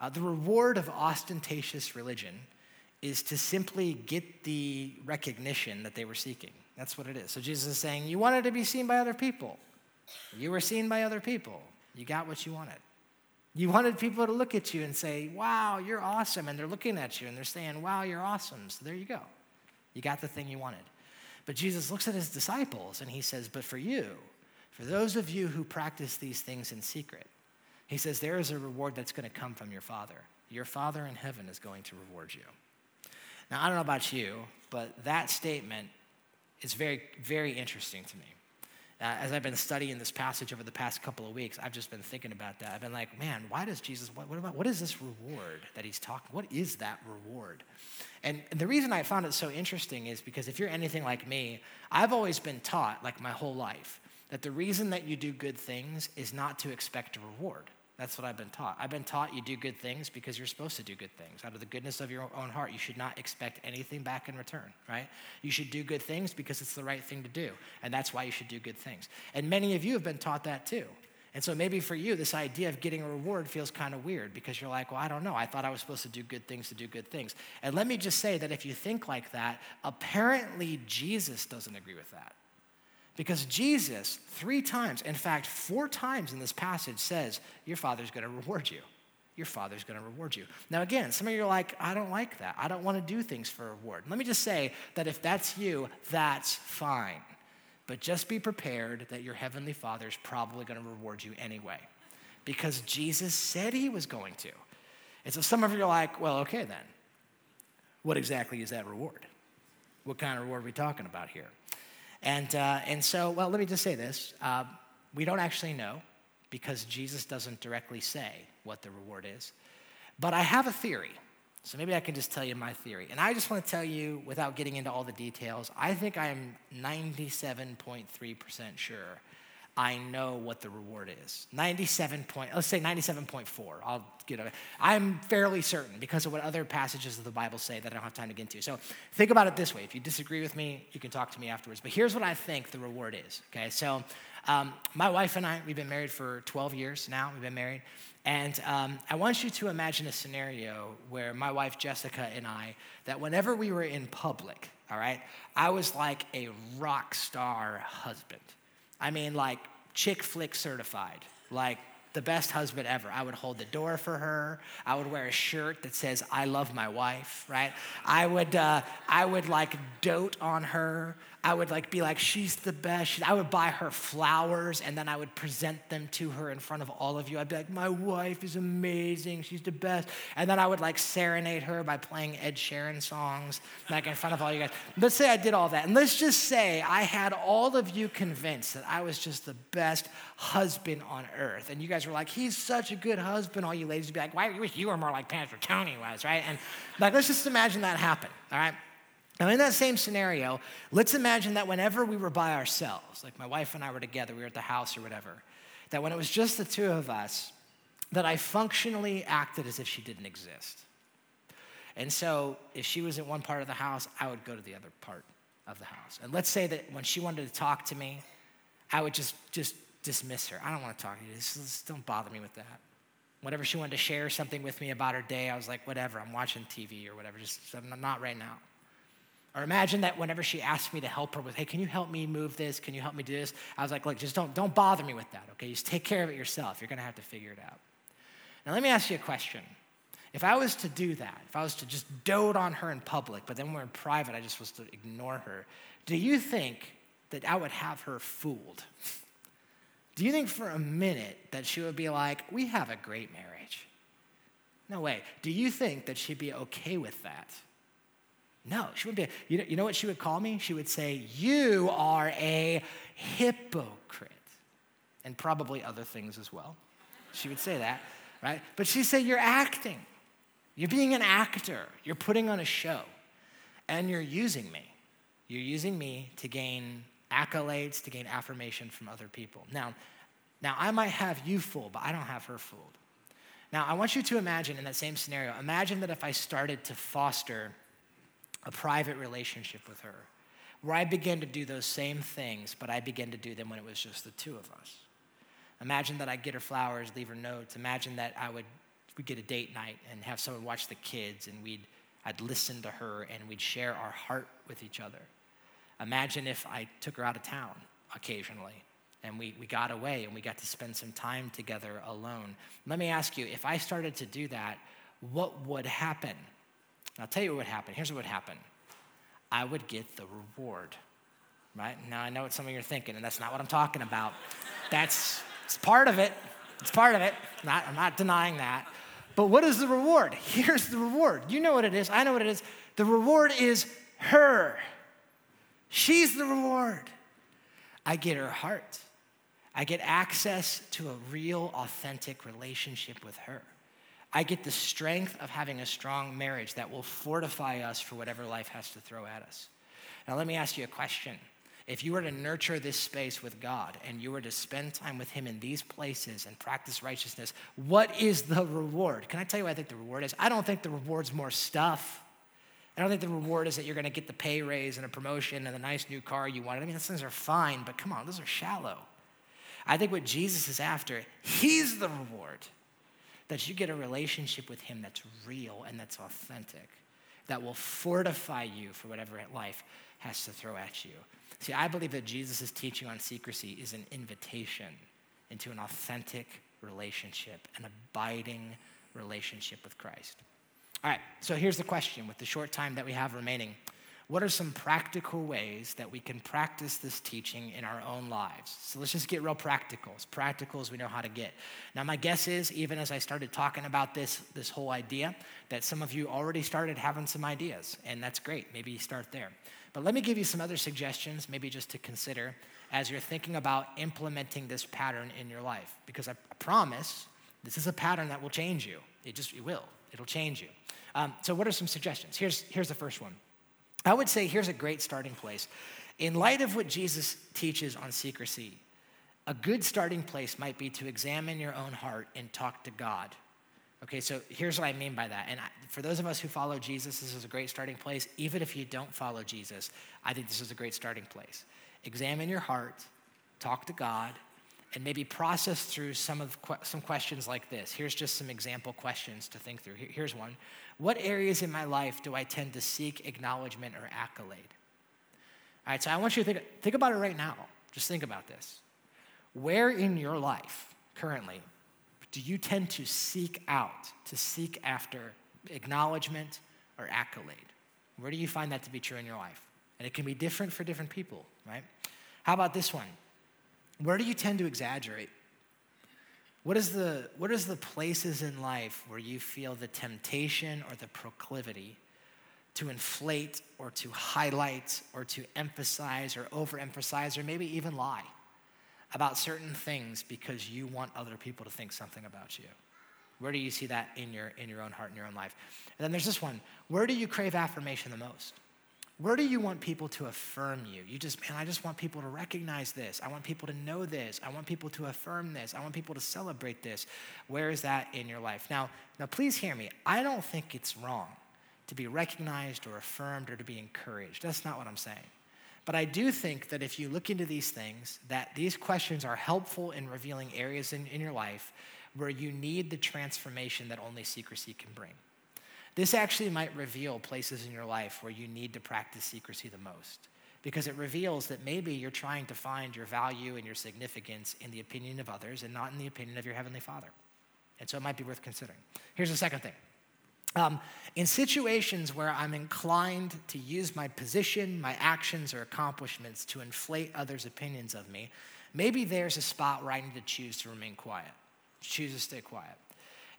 Uh, the reward of ostentatious religion is to simply get the recognition that they were seeking. That's what it is. So Jesus is saying, You wanted to be seen by other people. You were seen by other people. You got what you wanted. You wanted people to look at you and say, Wow, you're awesome. And they're looking at you and they're saying, Wow, you're awesome. So there you go. You got the thing you wanted. But Jesus looks at his disciples and he says, But for you, for those of you who practice these things in secret, he says, There is a reward that's going to come from your Father. Your Father in heaven is going to reward you. Now, I don't know about you, but that statement is very, very interesting to me uh, as I've been studying this passage over the past couple of weeks, I've just been thinking about that. I've been like, man, why does Jesus, what, what, about, what is this reward that he's talking? What is that reward? And the reason I found it so interesting is because if you're anything like me, I've always been taught, like my whole life, that the reason that you do good things is not to expect a reward. That's what I've been taught. I've been taught you do good things because you're supposed to do good things. Out of the goodness of your own heart, you should not expect anything back in return, right? You should do good things because it's the right thing to do. And that's why you should do good things. And many of you have been taught that too. And so maybe for you, this idea of getting a reward feels kind of weird because you're like, well, I don't know. I thought I was supposed to do good things to do good things. And let me just say that if you think like that, apparently Jesus doesn't agree with that. Because Jesus, three times, in fact, four times in this passage, says, Your father's gonna reward you. Your father's gonna reward you. Now, again, some of you are like, I don't like that. I don't wanna do things for reward. Let me just say that if that's you, that's fine. But just be prepared that your heavenly father is probably gonna reward you anyway. Because Jesus said he was going to. And so some of you are like, well, okay then. What exactly is that reward? What kind of reward are we talking about here? And, uh, and so, well, let me just say this. Uh, we don't actually know because Jesus doesn't directly say what the reward is. But I have a theory. So maybe I can just tell you my theory. And I just want to tell you, without getting into all the details, I think I'm 97.3% sure I know what the reward is. 97 point, let's say 97.4. I'll get it. I'm fairly certain because of what other passages of the Bible say that I don't have time to get into. So think about it this way. If you disagree with me, you can talk to me afterwards. But here's what I think the reward is. Okay, so um, my wife and I, we've been married for 12 years now. We've been married. And um, I want you to imagine a scenario where my wife Jessica and I, that whenever we were in public, all right, I was like a rock star husband. I mean, like chick flick certified, like the best husband ever. I would hold the door for her. I would wear a shirt that says "I love my wife." Right? I would, uh, I would like dote on her. I would like be like, she's the best. I would buy her flowers and then I would present them to her in front of all of you. I'd be like, my wife is amazing. She's the best. And then I would like serenade her by playing Ed Sheeran songs, like in front of all you guys. Let's say I did all that. And let's just say I had all of you convinced that I was just the best husband on earth. And you guys were like, he's such a good husband. All you ladies would be like, why you wish you were more like Pastor Tony was, right? And like, let's just imagine that happen, all right? Now, in that same scenario, let's imagine that whenever we were by ourselves, like my wife and I were together, we were at the house or whatever, that when it was just the two of us, that I functionally acted as if she didn't exist. And so if she was in one part of the house, I would go to the other part of the house. And let's say that when she wanted to talk to me, I would just, just dismiss her. I don't want to talk to you. Just, just don't bother me with that. Whenever she wanted to share something with me about her day, I was like, whatever, I'm watching TV or whatever, just not right now. Or imagine that whenever she asked me to help her with, hey, can you help me move this? Can you help me do this? I was like, look, just don't, don't bother me with that, okay? Just take care of it yourself. You're gonna have to figure it out. Now, let me ask you a question. If I was to do that, if I was to just dote on her in public, but then we're in private, I just was to ignore her, do you think that I would have her fooled? Do you think for a minute that she would be like, we have a great marriage? No way. Do you think that she'd be okay with that? No, she wouldn't be. You know, you know what she would call me? She would say, You are a hypocrite. And probably other things as well. She would say that, right? But she'd say, You're acting. You're being an actor. You're putting on a show. And you're using me. You're using me to gain accolades, to gain affirmation from other people. Now, now I might have you fooled, but I don't have her fooled. Now, I want you to imagine in that same scenario, imagine that if I started to foster a private relationship with her, where I began to do those same things, but I began to do them when it was just the two of us. Imagine that I'd get her flowers, leave her notes. Imagine that I would we'd get a date night and have someone watch the kids, and we'd I'd listen to her and we'd share our heart with each other. Imagine if I took her out of town occasionally and we, we got away and we got to spend some time together alone. Let me ask you if I started to do that, what would happen? I'll tell you what would happen. Here's what would happen I would get the reward, right? Now, I know what some of you are thinking, and that's not what I'm talking about. That's it's part of it. It's part of it. Not, I'm not denying that. But what is the reward? Here's the reward. You know what it is. I know what it is. The reward is her. She's the reward. I get her heart. I get access to a real, authentic relationship with her. I get the strength of having a strong marriage that will fortify us for whatever life has to throw at us. Now, let me ask you a question. If you were to nurture this space with God and you were to spend time with Him in these places and practice righteousness, what is the reward? Can I tell you what I think the reward is? I don't think the reward's more stuff. I don't think the reward is that you're going to get the pay raise and a promotion and a nice new car you wanted. I mean, those things are fine, but come on, those are shallow. I think what Jesus is after, He's the reward that you get a relationship with Him that's real and that's authentic, that will fortify you for whatever life has to throw at you. See, I believe that Jesus' teaching on secrecy is an invitation into an authentic relationship, an abiding relationship with Christ. All right, so here's the question with the short time that we have remaining what are some practical ways that we can practice this teaching in our own lives? So let's just get real practical, as practical as we know how to get. Now, my guess is, even as I started talking about this, this whole idea, that some of you already started having some ideas, and that's great. Maybe you start there. But let me give you some other suggestions, maybe just to consider as you're thinking about implementing this pattern in your life. Because I promise this is a pattern that will change you. It just it will. It'll change you. Um, so, what are some suggestions? Here's, here's the first one. I would say here's a great starting place. In light of what Jesus teaches on secrecy, a good starting place might be to examine your own heart and talk to God. Okay, so here's what I mean by that. And for those of us who follow Jesus, this is a great starting place. Even if you don't follow Jesus, I think this is a great starting place. Examine your heart, talk to God, and maybe process through some of some questions like this. Here's just some example questions to think through. Here's one. What areas in my life do I tend to seek acknowledgement or accolade? All right, so I want you to think, think about it right now. Just think about this. Where in your life currently do you tend to seek out, to seek after acknowledgement or accolade? Where do you find that to be true in your life? And it can be different for different people, right? How about this one? Where do you tend to exaggerate? What is, the, what is the places in life where you feel the temptation or the proclivity to inflate or to highlight or to emphasize or overemphasize or maybe even lie about certain things because you want other people to think something about you? Where do you see that in your, in your own heart, in your own life? And then there's this one where do you crave affirmation the most? Where do you want people to affirm you? You just, man, I just want people to recognize this. I want people to know this. I want people to affirm this. I want people to celebrate this. Where is that in your life? Now, now please hear me. I don't think it's wrong to be recognized or affirmed or to be encouraged. That's not what I'm saying. But I do think that if you look into these things, that these questions are helpful in revealing areas in, in your life where you need the transformation that only secrecy can bring. This actually might reveal places in your life where you need to practice secrecy the most because it reveals that maybe you're trying to find your value and your significance in the opinion of others and not in the opinion of your Heavenly Father. And so it might be worth considering. Here's the second thing. Um, in situations where I'm inclined to use my position, my actions, or accomplishments to inflate others' opinions of me, maybe there's a spot where I need to choose to remain quiet, choose to stay quiet.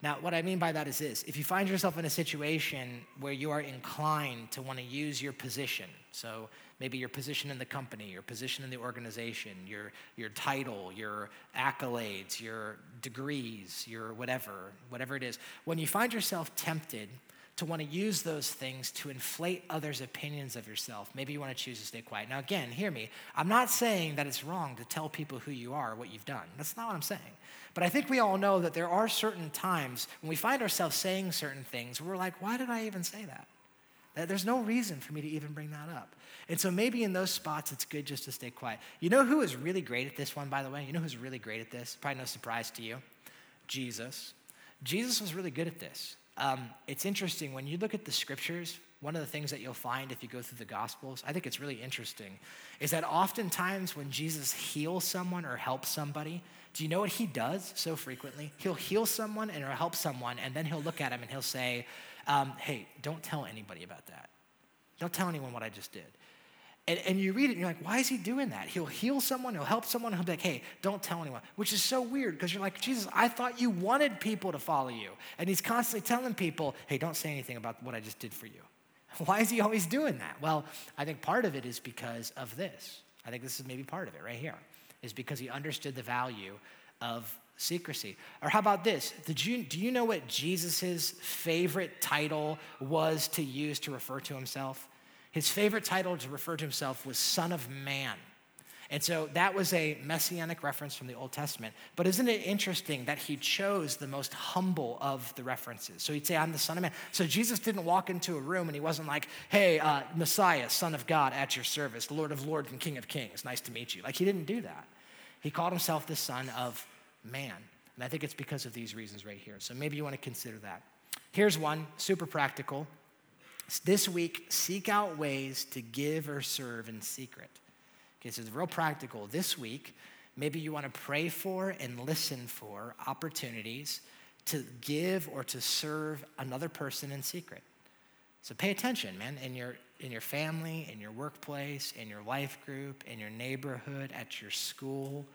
Now, what I mean by that is this. If you find yourself in a situation where you are inclined to want to use your position, so maybe your position in the company, your position in the organization, your, your title, your accolades, your degrees, your whatever, whatever it is, when you find yourself tempted to want to use those things to inflate others' opinions of yourself, maybe you want to choose to stay quiet. Now, again, hear me. I'm not saying that it's wrong to tell people who you are, what you've done. That's not what I'm saying. But I think we all know that there are certain times when we find ourselves saying certain things, we're like, why did I even say that? There's no reason for me to even bring that up. And so maybe in those spots, it's good just to stay quiet. You know who is really great at this one, by the way? You know who's really great at this? Probably no surprise to you Jesus. Jesus was really good at this. Um, it's interesting when you look at the scriptures, one of the things that you'll find if you go through the Gospels, I think it's really interesting, is that oftentimes when Jesus heals someone or helps somebody, do you know what he does so frequently? He'll heal someone and or help someone, and then he'll look at him and he'll say, um, Hey, don't tell anybody about that. Don't tell anyone what I just did. And, and you read it and you're like, why is he doing that? He'll heal someone, he'll help someone, he'll be like, hey, don't tell anyone, which is so weird because you're like, Jesus, I thought you wanted people to follow you. And he's constantly telling people, hey, don't say anything about what I just did for you. Why is he always doing that? Well, I think part of it is because of this. I think this is maybe part of it right here, is because he understood the value of secrecy. Or how about this? You, do you know what Jesus' favorite title was to use to refer to himself? His favorite title to refer to himself was Son of Man. And so that was a messianic reference from the Old Testament. But isn't it interesting that he chose the most humble of the references? So he'd say, I'm the Son of Man. So Jesus didn't walk into a room and he wasn't like, hey, uh, Messiah, Son of God, at your service, Lord of Lords and King of Kings. Nice to meet you. Like he didn't do that. He called himself the Son of Man. And I think it's because of these reasons right here. So maybe you want to consider that. Here's one, super practical. This week, seek out ways to give or serve in secret. Okay, so it's real practical. This week, maybe you want to pray for and listen for opportunities to give or to serve another person in secret. So pay attention, man, in your in your family, in your workplace, in your life group, in your neighborhood, at your school.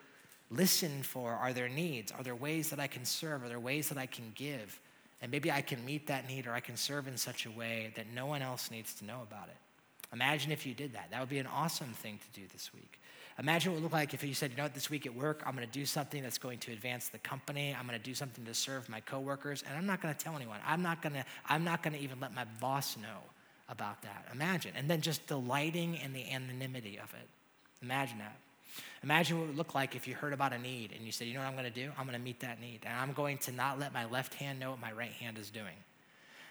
Listen for are there needs? Are there ways that I can serve? Are there ways that I can give? And maybe I can meet that need or I can serve in such a way that no one else needs to know about it. Imagine if you did that. That would be an awesome thing to do this week. Imagine what it would look like if you said, you know what, this week at work, I'm going to do something that's going to advance the company. I'm going to do something to serve my coworkers, and I'm not going to tell anyone. I'm not going to, I'm not going to even let my boss know about that. Imagine. And then just delighting in the anonymity of it. Imagine that. Imagine what it would look like if you heard about a need and you said, you know what I'm going to do? I'm going to meet that need. And I'm going to not let my left hand know what my right hand is doing.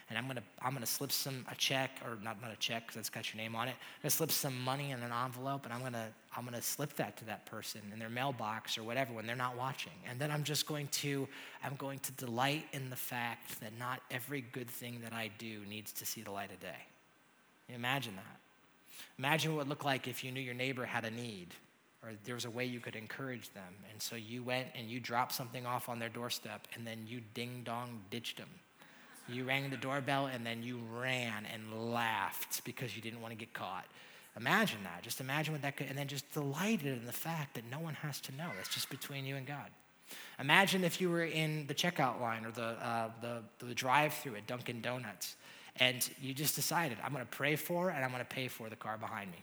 And I'm going to, I'm going to slip some, a check, or not, not a check because it's got your name on it. I'm going to slip some money in an envelope and I'm going to, I'm going to slip that to that person in their mailbox or whatever when they're not watching. And then I'm just going to, I'm going to delight in the fact that not every good thing that I do needs to see the light of day. Imagine that. Imagine what it would look like if you knew your neighbor had a need or there was a way you could encourage them. And so you went and you dropped something off on their doorstep and then you ding dong ditched them. You rang the doorbell and then you ran and laughed because you didn't want to get caught. Imagine that. Just imagine what that could, and then just delighted in the fact that no one has to know. It's just between you and God. Imagine if you were in the checkout line or the, uh, the, the drive through at Dunkin' Donuts and you just decided, I'm going to pray for and I'm going to pay for the car behind me.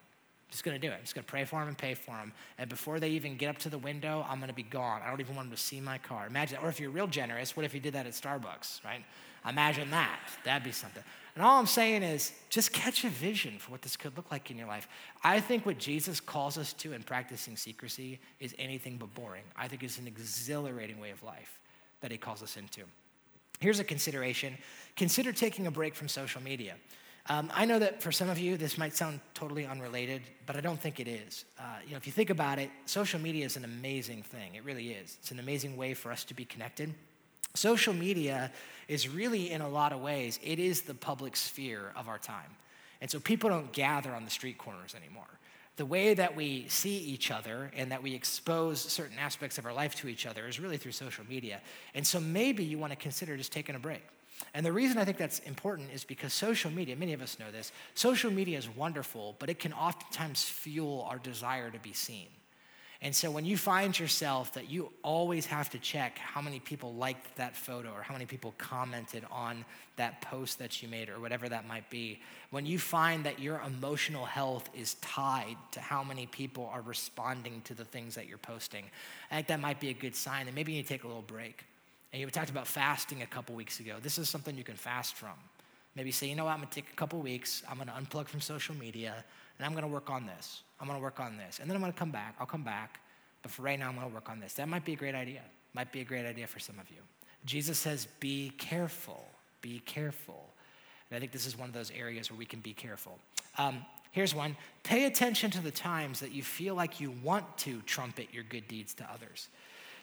Just gonna do it. I'm just gonna pray for them and pay for them. And before they even get up to the window, I'm gonna be gone. I don't even want them to see my car. Imagine that. Or if you're real generous, what if you did that at Starbucks, right? Imagine that. That'd be something. And all I'm saying is just catch a vision for what this could look like in your life. I think what Jesus calls us to in practicing secrecy is anything but boring. I think it's an exhilarating way of life that he calls us into. Here's a consideration consider taking a break from social media. Um, I know that for some of you, this might sound totally unrelated, but I don't think it is. Uh, you know, if you think about it, social media is an amazing thing. It really is. It's an amazing way for us to be connected. Social media is really, in a lot of ways, it is the public sphere of our time. And so people don't gather on the street corners anymore. The way that we see each other and that we expose certain aspects of our life to each other is really through social media. And so maybe you want to consider just taking a break and the reason I think that's important is because social media, many of us know this, social media is wonderful, but it can oftentimes fuel our desire to be seen. And so when you find yourself that you always have to check how many people liked that photo or how many people commented on that post that you made or whatever that might be, when you find that your emotional health is tied to how many people are responding to the things that you're posting, I think that might be a good sign that maybe you need to take a little break. And you talked about fasting a couple weeks ago. This is something you can fast from. Maybe say, you know what, I'm gonna take a couple weeks, I'm gonna unplug from social media, and I'm gonna work on this. I'm gonna work on this. And then I'm gonna come back. I'll come back. But for right now, I'm gonna work on this. That might be a great idea. Might be a great idea for some of you. Jesus says, be careful. Be careful. And I think this is one of those areas where we can be careful. Um, here's one pay attention to the times that you feel like you want to trumpet your good deeds to others.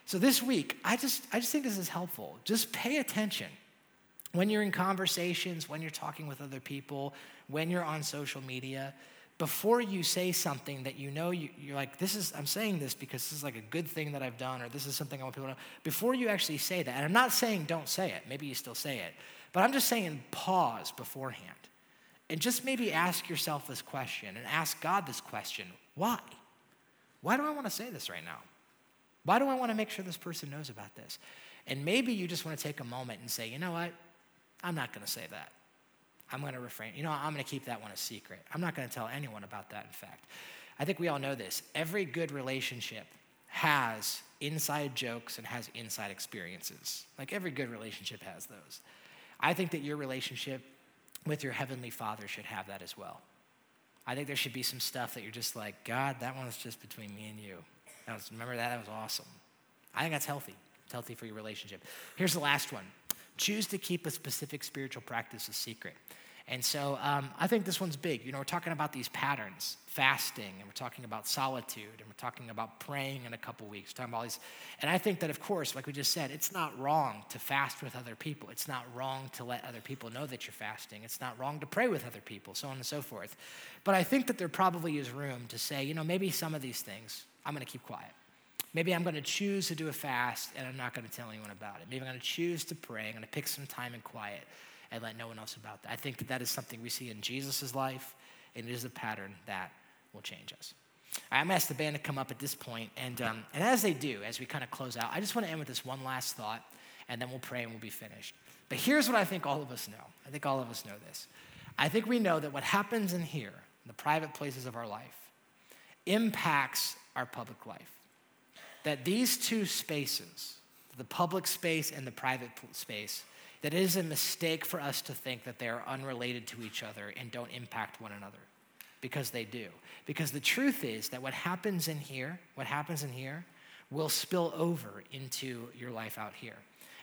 So this week, I just, I just think this is helpful. Just pay attention when you're in conversations, when you're talking with other people, when you're on social media, before you say something that you know you, are like, this is, I'm saying this because this is like a good thing that I've done, or this is something I want people to know. Before you actually say that, and I'm not saying don't say it, maybe you still say it, but I'm just saying pause beforehand. And just maybe ask yourself this question and ask God this question why? Why do I want to say this right now? Why do I want to make sure this person knows about this? And maybe you just want to take a moment and say, you know what? I'm not going to say that. I'm going to refrain. You know, I'm going to keep that one a secret. I'm not going to tell anyone about that, in fact. I think we all know this. Every good relationship has inside jokes and has inside experiences. Like every good relationship has those. I think that your relationship with your Heavenly Father should have that as well. I think there should be some stuff that you're just like, God, that one's just between me and you. That was, remember that? That was awesome. I think that's healthy. It's healthy for your relationship. Here's the last one choose to keep a specific spiritual practice a secret. And so um, I think this one's big. You know, we're talking about these patterns, fasting, and we're talking about solitude, and we're talking about praying in a couple weeks. We're talking about all these, and I think that, of course, like we just said, it's not wrong to fast with other people. It's not wrong to let other people know that you're fasting. It's not wrong to pray with other people, so on and so forth. But I think that there probably is room to say, you know, maybe some of these things I'm going to keep quiet. Maybe I'm going to choose to do a fast and I'm not going to tell anyone about it. Maybe I'm going to choose to pray. I'm going to pick some time in quiet and let no one else about that. I think that, that is something we see in Jesus' life, and it is a pattern that will change us. I'm going to ask the band to come up at this point, and, um, and as they do, as we kind of close out, I just want to end with this one last thought, and then we'll pray and we'll be finished. But here's what I think all of us know. I think all of us know this. I think we know that what happens in here, in the private places of our life, impacts our public life. That these two spaces, the public space and the private space, that it is a mistake for us to think that they are unrelated to each other and don't impact one another because they do. Because the truth is that what happens in here, what happens in here, will spill over into your life out here.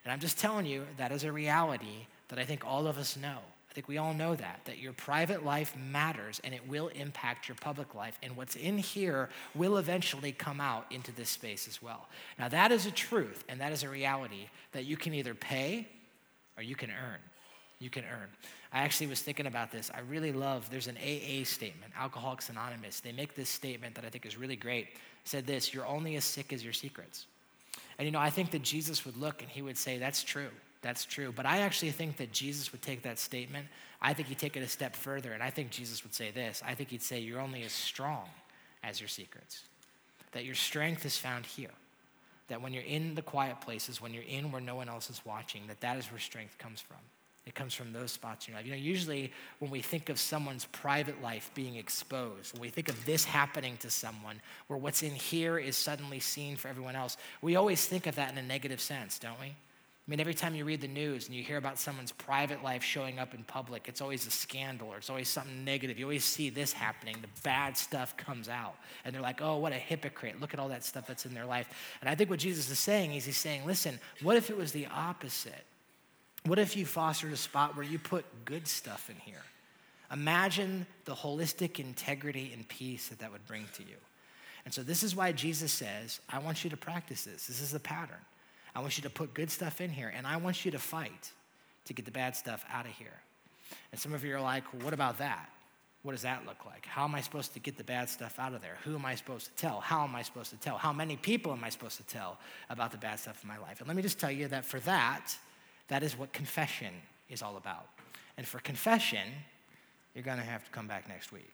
And I'm just telling you that is a reality that I think all of us know. I think we all know that, that your private life matters and it will impact your public life. And what's in here will eventually come out into this space as well. Now, that is a truth and that is a reality that you can either pay or you can earn. You can earn. I actually was thinking about this. I really love, there's an AA statement, Alcoholics Anonymous. They make this statement that I think is really great. It said this You're only as sick as your secrets. And you know, I think that Jesus would look and he would say, That's true. That's true. But I actually think that Jesus would take that statement, I think he'd take it a step further, and I think Jesus would say this I think he'd say, You're only as strong as your secrets. That your strength is found here. That when you're in the quiet places, when you're in where no one else is watching, that that is where strength comes from. It comes from those spots in your life. You know, usually when we think of someone's private life being exposed, when we think of this happening to someone, where what's in here is suddenly seen for everyone else, we always think of that in a negative sense, don't we? I mean, every time you read the news and you hear about someone's private life showing up in public, it's always a scandal or it's always something negative. You always see this happening. The bad stuff comes out. And they're like, oh, what a hypocrite. Look at all that stuff that's in their life. And I think what Jesus is saying is he's saying, listen, what if it was the opposite? What if you fostered a spot where you put good stuff in here? Imagine the holistic integrity and peace that that would bring to you. And so, this is why Jesus says, I want you to practice this. This is the pattern. I want you to put good stuff in here, and I want you to fight to get the bad stuff out of here. And some of you are like, well, what about that? What does that look like? How am I supposed to get the bad stuff out of there? Who am I supposed to tell? How am I supposed to tell? How many people am I supposed to tell about the bad stuff in my life? And let me just tell you that for that, that is what confession is all about. And for confession, you're going to have to come back next week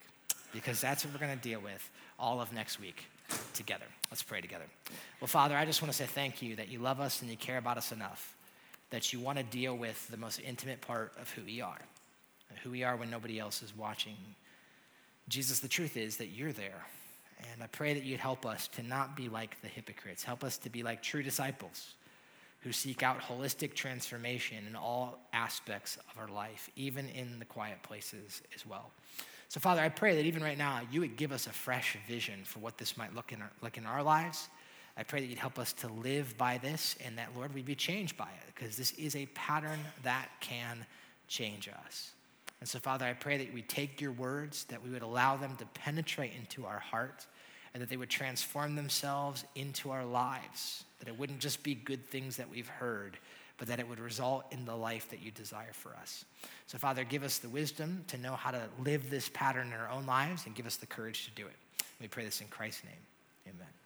because that's what we're going to deal with all of next week together. Let's pray together. Well, Father, I just want to say thank you that you love us and you care about us enough, that you want to deal with the most intimate part of who we are, who we are when nobody else is watching. Jesus, the truth is that you're there. And I pray that you'd help us to not be like the hypocrites. Help us to be like true disciples who seek out holistic transformation in all aspects of our life, even in the quiet places as well. So, Father, I pray that even right now, you would give us a fresh vision for what this might look in our, look in our lives. I pray that you'd help us to live by this and that, Lord, we'd be changed by it because this is a pattern that can change us. And so, Father, I pray that we take your words, that we would allow them to penetrate into our heart, and that they would transform themselves into our lives. That it wouldn't just be good things that we've heard, but that it would result in the life that you desire for us. So, Father, give us the wisdom to know how to live this pattern in our own lives and give us the courage to do it. We pray this in Christ's name. Amen.